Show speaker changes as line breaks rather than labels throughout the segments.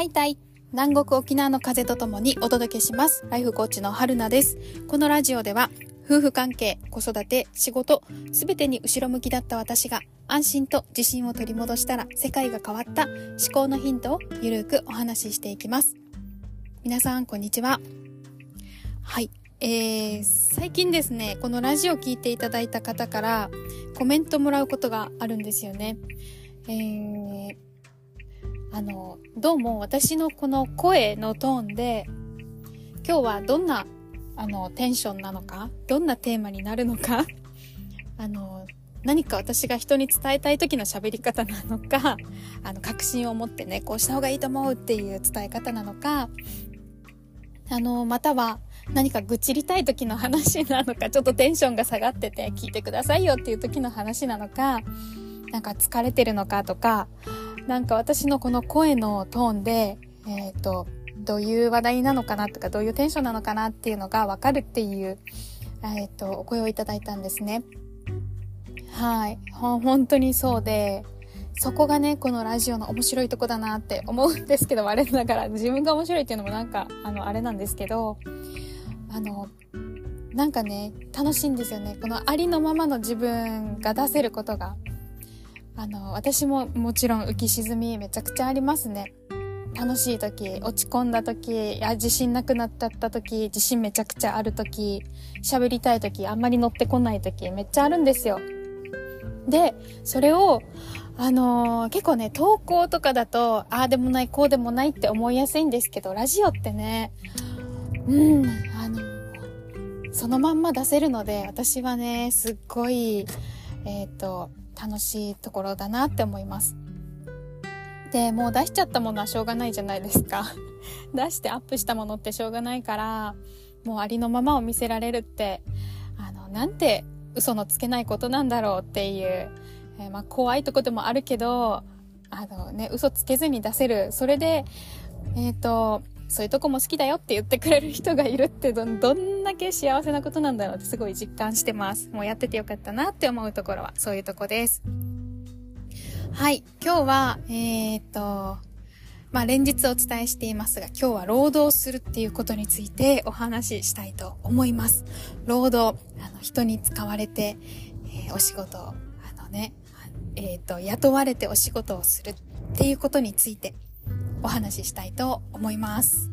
ハイタイ南国沖縄の風とともにお届けします。ライフコーチの春菜です。このラジオでは、夫婦関係、子育て、仕事、すべてに後ろ向きだった私が、安心と自信を取り戻したら世界が変わった思考のヒントをゆるくお話ししていきます。皆さん、こんにちは。はい。えー、最近ですね、このラジオを聞いていただいた方からコメントもらうことがあるんですよね。えー、あの、どうも私のこの声のトーンで、今日はどんな、あの、テンションなのか、どんなテーマになるのか、あの、何か私が人に伝えたい時の喋り方なのか、あの、確信を持ってね、こうした方がいいと思うっていう伝え方なのか、あの、または何か愚痴りたい時の話なのか、ちょっとテンションが下がってて聞いてくださいよっていう時の話なのか、なんか疲れてるのかとか、なんか私のこの声のトーンで、えっ、ー、と、どういう話題なのかなとか、どういうテンションなのかなっていうのがわかるっていう、えっ、ー、と、お声をいただいたんですね。はい。本当にそうで、そこがね、このラジオの面白いとこだなって思うんですけど、我ながら自分が面白いっていうのもなんか、あの、あれなんですけど、あの、なんかね、楽しいんですよね。このありのままの自分が出せることが。あの、私ももちろん浮き沈みめちゃくちゃありますね。楽しい時、落ち込んだ時、や、自信なくなっちゃった時、自信めちゃくちゃある時、喋りたい時、あんまり乗ってこない時、めっちゃあるんですよ。で、それを、あのー、結構ね、投稿とかだと、ああでもない、こうでもないって思いやすいんですけど、ラジオってね、うん、あの、そのまんま出せるので、私はね、すっごい、えっ、ー、と、楽しいところだなって思います。で、もう出しちゃったものはしょうがないじゃないですか。出してアップしたものってしょうがないから、もうありのままを見せられるって、あの、なんて嘘のつけないことなんだろうっていう、えー、まあ怖いとこでもあるけど、あのね、嘘つけずに出せる。それで、えっ、ー、と、そういうとこも好きだよって言ってくれる人がいるってど、どんだけ幸せなことなんだろうってすごい実感してます。もうやっててよかったなって思うところは、そういうとこです。はい。今日は、えー、っと、まあ、連日お伝えしていますが、今日は労働するっていうことについてお話ししたいと思います。労働、あの、人に使われて、えー、お仕事を、あのね、えっ、と、雇われてお仕事をするっていうことについてお話ししたいと思います。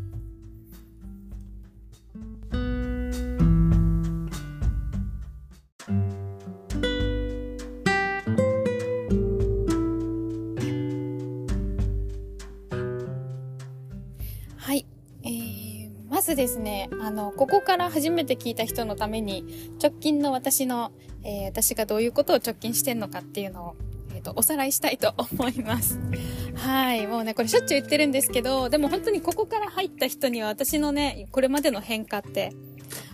はい。えー、まずですね、あの、ここから初めて聞いた人のために、直近の私の、えー、私がどういうことを直近してんのかっていうのをえっ、ー、と、おさらいしたいと思います。はい。もうね、これしょっちゅう言ってるんですけど、でも本当にここから入った人には私のね、これまでの変化って、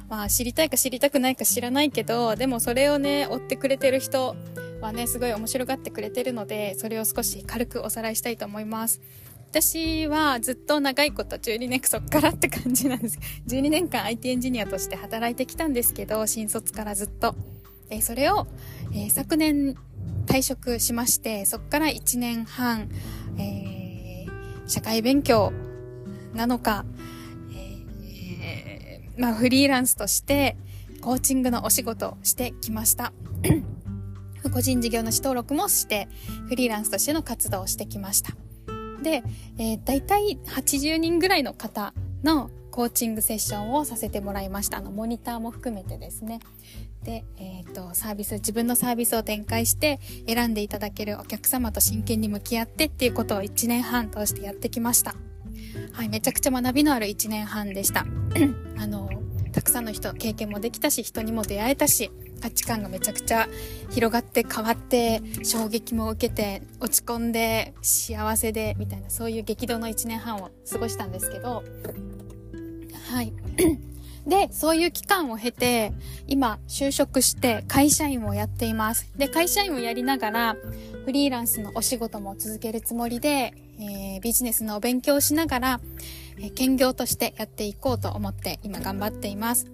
まあ知りたいか知りたくないか知らないけど、でもそれをね、追ってくれてる人はね、すごい面白がってくれてるので、それを少し軽くおさらいしたいと思います。私はずっと長いこと12年 そっからって感じなんです。12年間 IT エンジニアとして働いてきたんですけど、新卒からずっと。えそれを、えー、昨年退職しまして、そこから1年半、えー、社会勉強なのか、えー、まあフリーランスとしてコーチングのお仕事をしてきました。個人事業主登録もして、フリーランスとしての活動をしてきました。で、えー、大体80人ぐらいの方のコーチングセッションをさせてもらいました。あの、モニターも含めてですね。で、えっ、ー、と、サービス、自分のサービスを展開して選んでいただけるお客様と真剣に向き合ってっていうことを1年半通してやってきました。はい、めちゃくちゃ学びのある1年半でした。あの、たくさんの人、経験もできたし、人にも出会えたし、価値観がめちゃくちゃ広がって変わって、衝撃も受けて、落ち込んで、幸せで、みたいな、そういう激動の1年半を過ごしたんですけど、はい。で、そういう期間を経て、今、就職して会社員をやっています。で、会社員をやりながら、フリーランスのお仕事も続けるつもりで、えー、ビジネスのお勉強をしながら、えー、兼業としてやっていこうと思って今頑張っています。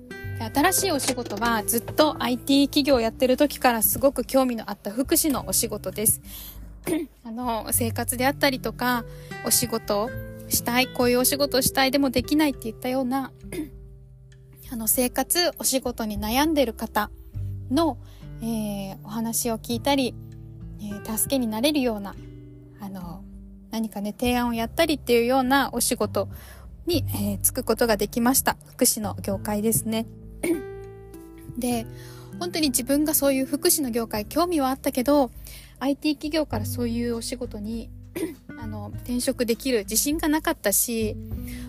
新しいお仕事はずっと IT 企業をやってる時からすごく興味のあった福祉のお仕事です。あの、生活であったりとか、お仕事、したい、こういうお仕事したい、でもできないって言ったような、あの、生活、お仕事に悩んでる方の、えー、お話を聞いたり、えー、助けになれるような、あの、何かね、提案をやったりっていうようなお仕事に、えー、つくことができました。福祉の業界ですね。で、本当に自分がそういう福祉の業界興味はあったけど、IT 企業からそういうお仕事にあの、転職できる自信がなかったし、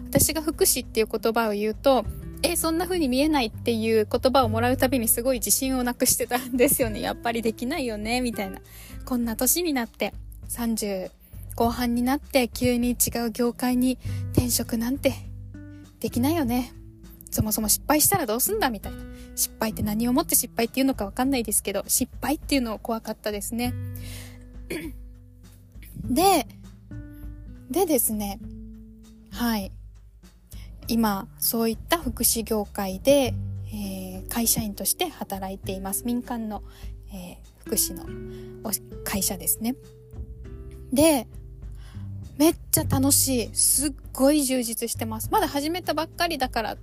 私が福祉っていう言葉を言うと、え、そんな風に見えないっていう言葉をもらうたびにすごい自信をなくしてたんですよね。やっぱりできないよね、みたいな。こんな年になって、30後半になって急に違う業界に転職なんてできないよね。そもそも失敗したらどうすんだみたいな。失敗って何をもって失敗っていうのかわかんないですけど、失敗っていうのを怖かったですね。で、でですね、はい。今、そういった福祉業界で、えー、会社員として働いています。民間の、えー、福祉の会社ですね。で、めっちゃ楽しい。すっごい充実してます。まだ始めたばっかりだから、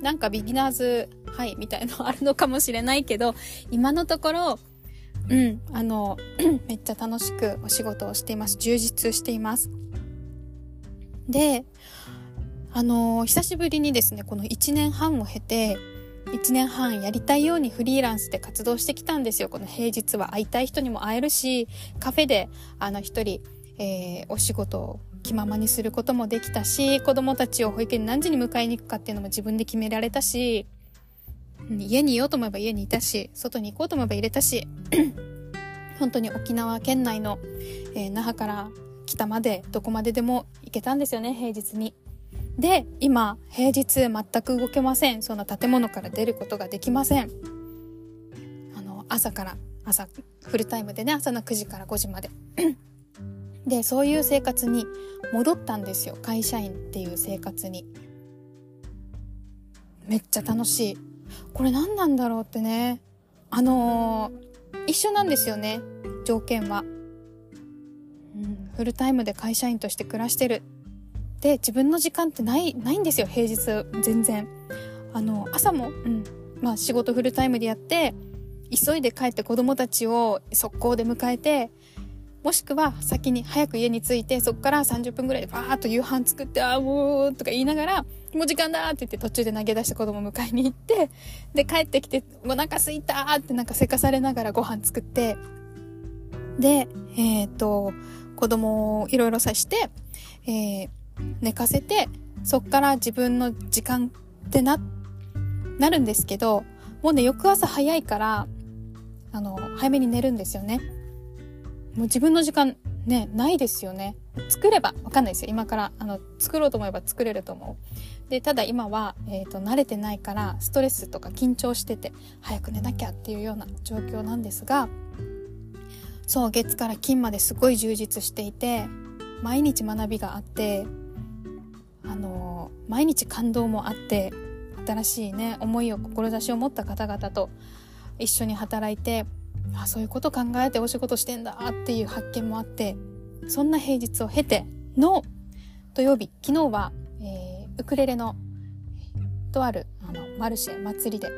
なんかビギナーズ、はい、みたいのあるのかもしれないけど、今のところ、うん、あの、めっちゃ楽しくお仕事をしています。充実しています。で、あの、久しぶりにですね、この1年半を経て、1年半やりたいようにフリーランスで活動してきたんですよ。この平日は会いたい人にも会えるし、カフェであの一人、えー、お仕事を気ままにすることもできたし、子供たちを保育園に何時に迎えに行くかっていうのも自分で決められたし、家にいようと思えば家にいたし、外に行こうと思えば入れたし、本当に沖縄県内の、えー、那覇から北までどこまででも行けたんですよね、平日に。で、今、平日全く動けません。その建物から出ることができません。あの、朝から、朝、フルタイムでね、朝の9時から5時まで。で、そういう生活に戻ったんですよ。会社員っていう生活に。めっちゃ楽しい。これ何なんだろうってね。あのー、一緒なんですよね。条件は。フルタイムで会社員として暮らしてる。で、自分の時間ってない、ないんですよ、平日。全然。あの、朝も、うん。まあ仕事フルタイムでやって、急いで帰って子供たちを速攻で迎えて、もしくは先に早く家に着いて、そこから30分ぐらいでバーッと夕飯作って、あーもうとか言いながら、もう時間だって言って途中で投げ出して子供迎えに行って、で帰ってきて、お腹すいたってなんかせかされながらご飯作って、で、えっ、ー、と、子供をいろいろさして、えー、寝かせて、そっから自分の時間ってな、なるんですけど、もうね、翌朝早いから、あの、早めに寝るんですよね。もう自分の時間ね、ないですよね。作れば、わかんないですよ。今から、あの、作ろうと思えば作れると思う。で、ただ今は、えっ、ー、と、慣れてないから、ストレスとか緊張してて、早く寝なきゃっていうような状況なんですが、そう月から金まですごい充実していて毎日学びがあってあの毎日感動もあって新しいね思いを志を持った方々と一緒に働いてあそういうこと考えてお仕事してんだっていう発見もあってそんな平日を経ての土曜日昨日は、えー、ウクレレのとあるあのマルシェ祭りで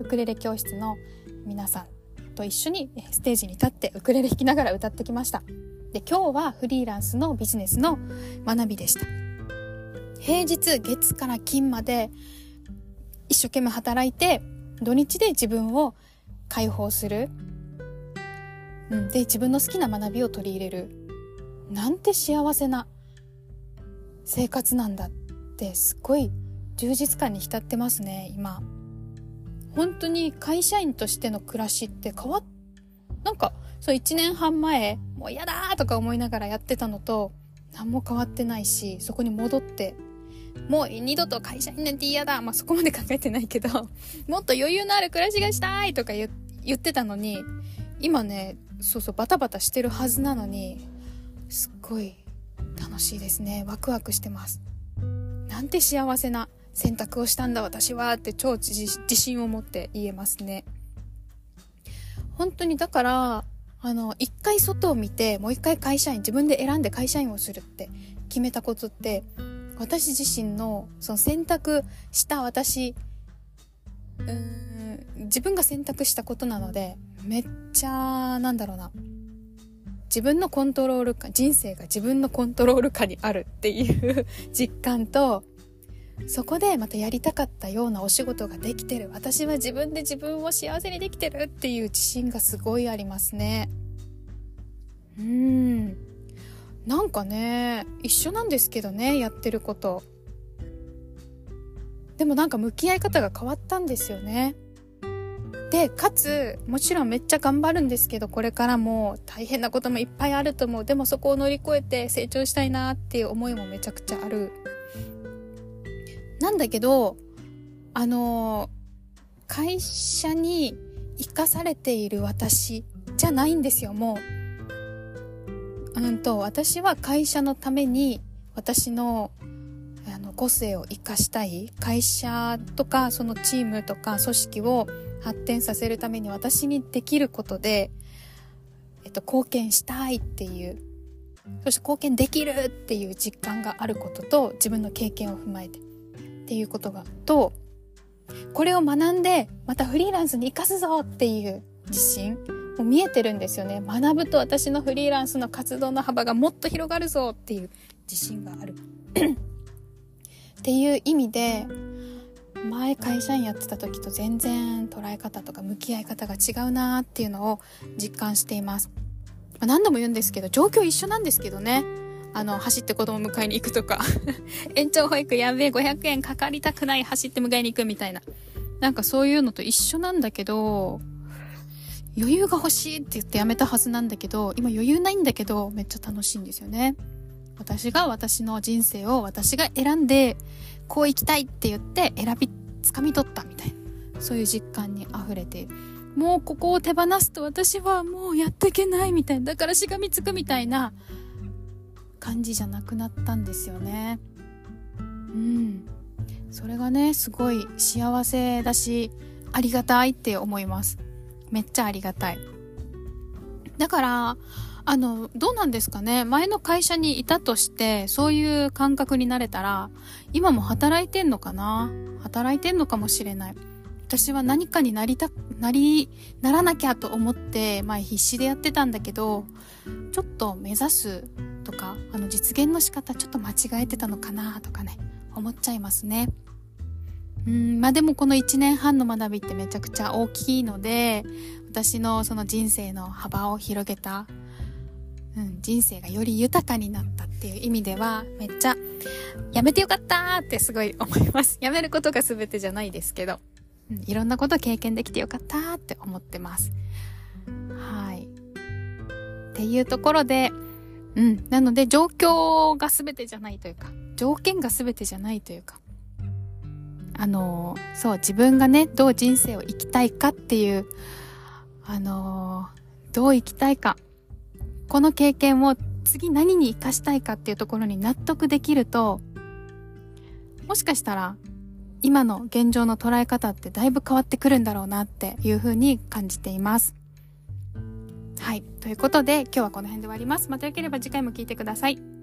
ウクレレ教室の皆さんと一緒にステージに立ってウクレレ弾きながら歌ってきました。で、今日はフリーランスのビジネスの学びでした。平日月から金まで一生懸命働いて土日で自分を解放する。うん、で、自分の好きな学びを取り入れる。なんて幸せな生活なんだってすっごい充実感に浸ってますね、今。本当に会社員としての暮らしって変わっ、なんか、そう1年半前、もう嫌だとか思いながらやってたのと、何も変わってないし、そこに戻って、もう二度と会社員なんて嫌だ。まあ、そこまで考えてないけど、もっと余裕のある暮らしがしたいとか言ってたのに、今ね、そうそうバタバタしてるはずなのに、すっごい楽しいですね。ワクワクしてます。なんて幸せな選択をしたんだ私はって超自信を持って言えますね。本当にだから、あの、一回外を見て、もう一回会社員、自分で選んで会社員をするって決めたことって、私自身のその選択した私うーん自分が選択したことなのでめっちゃなんだろうな自分のコントロール下人生が自分のコントロール下にあるっていう 実感とそこでまたやりたかったようなお仕事ができてる。私は自分で自分を幸せにできてるっていう自信がすごいありますね。うん。なんかね一緒なんですけどねやってること。でもなんか向き合い方が変わったんですよね。でかつもちろんめっちゃ頑張るんですけどこれからも大変なこともいっぱいあると思う。でもそこを乗り越えて成長したいなっていう思いもめちゃくちゃある。なんだけどあの会社に生かされている私じゃないんですよもう。うんと私は会社のために私のあの個性を生かしたい会社とかそのチームとか組織を発展させるために私にできることで、えっと、貢献したいっていう。そして貢献できるっていう実感があることと自分の経験を踏まえて。っていうことがとこれを学んでまたフリーランスに生かすぞっていう自信もう見えてるんですよね。学ぶと私のフリーランスの活動の幅がもっと広がるぞっていう自信がある。っていう意味で前会社員やってた時と全然捉え方とか向き合い方が違うなっていうのを実感しています、ま、何度も言うんですけど状況一緒なんですけどね。あの走って子供迎えに行くとか 延長保育やべえ500円かかりたくない走って迎えに行くみたいななんかそういうのと一緒なんだけど余裕が欲しいって言ってやめたはずなんだけど、今余裕ないんだけど、めっちゃ楽しいんですよね。私が私の人生を私が選んで、こう生きたいって言って選び、掴み取ったみたいな。そういう実感に溢れてもうここを手放すと私はもうやっていけないみたいな。だからしがみつくみたいな感じじゃなくなったんですよね。うん。それがね、すごい幸せだし、ありがたいって思います。めっちゃありがたい。だから、あの、どうなんですかね前の会社にいたとして、そういう感覚になれたら、今も働いてんのかな働いてんのかもしれない。私は何かになりた、なり、ならなきゃと思って、前必死でやってたんだけど、ちょっと目指すとか、あの実現の仕方ちょっと間違えてたのかなとかね、思っちゃいますね。うんまあでもこの1年半の学びってめちゃくちゃ大きいので私のその人生の幅を広げた、うん、人生がより豊かになったっていう意味ではめっちゃやめてよかったってすごい思います。やめることが全てじゃないですけど、うん、いろんなこと経験できてよかったって思ってます。はい。っていうところでうんなので状況が全てじゃないというか条件が全てじゃないというかあのそう自分がねどう人生を生きたいかっていうあのどう生きたいかこの経験を次何に生かしたいかっていうところに納得できるともしかしたら今の現状の捉え方ってだいぶ変わってくるんだろうなっていうふうに感じています。はい。ということで今日はこの辺で終わります。またよければ次回も聞いてください。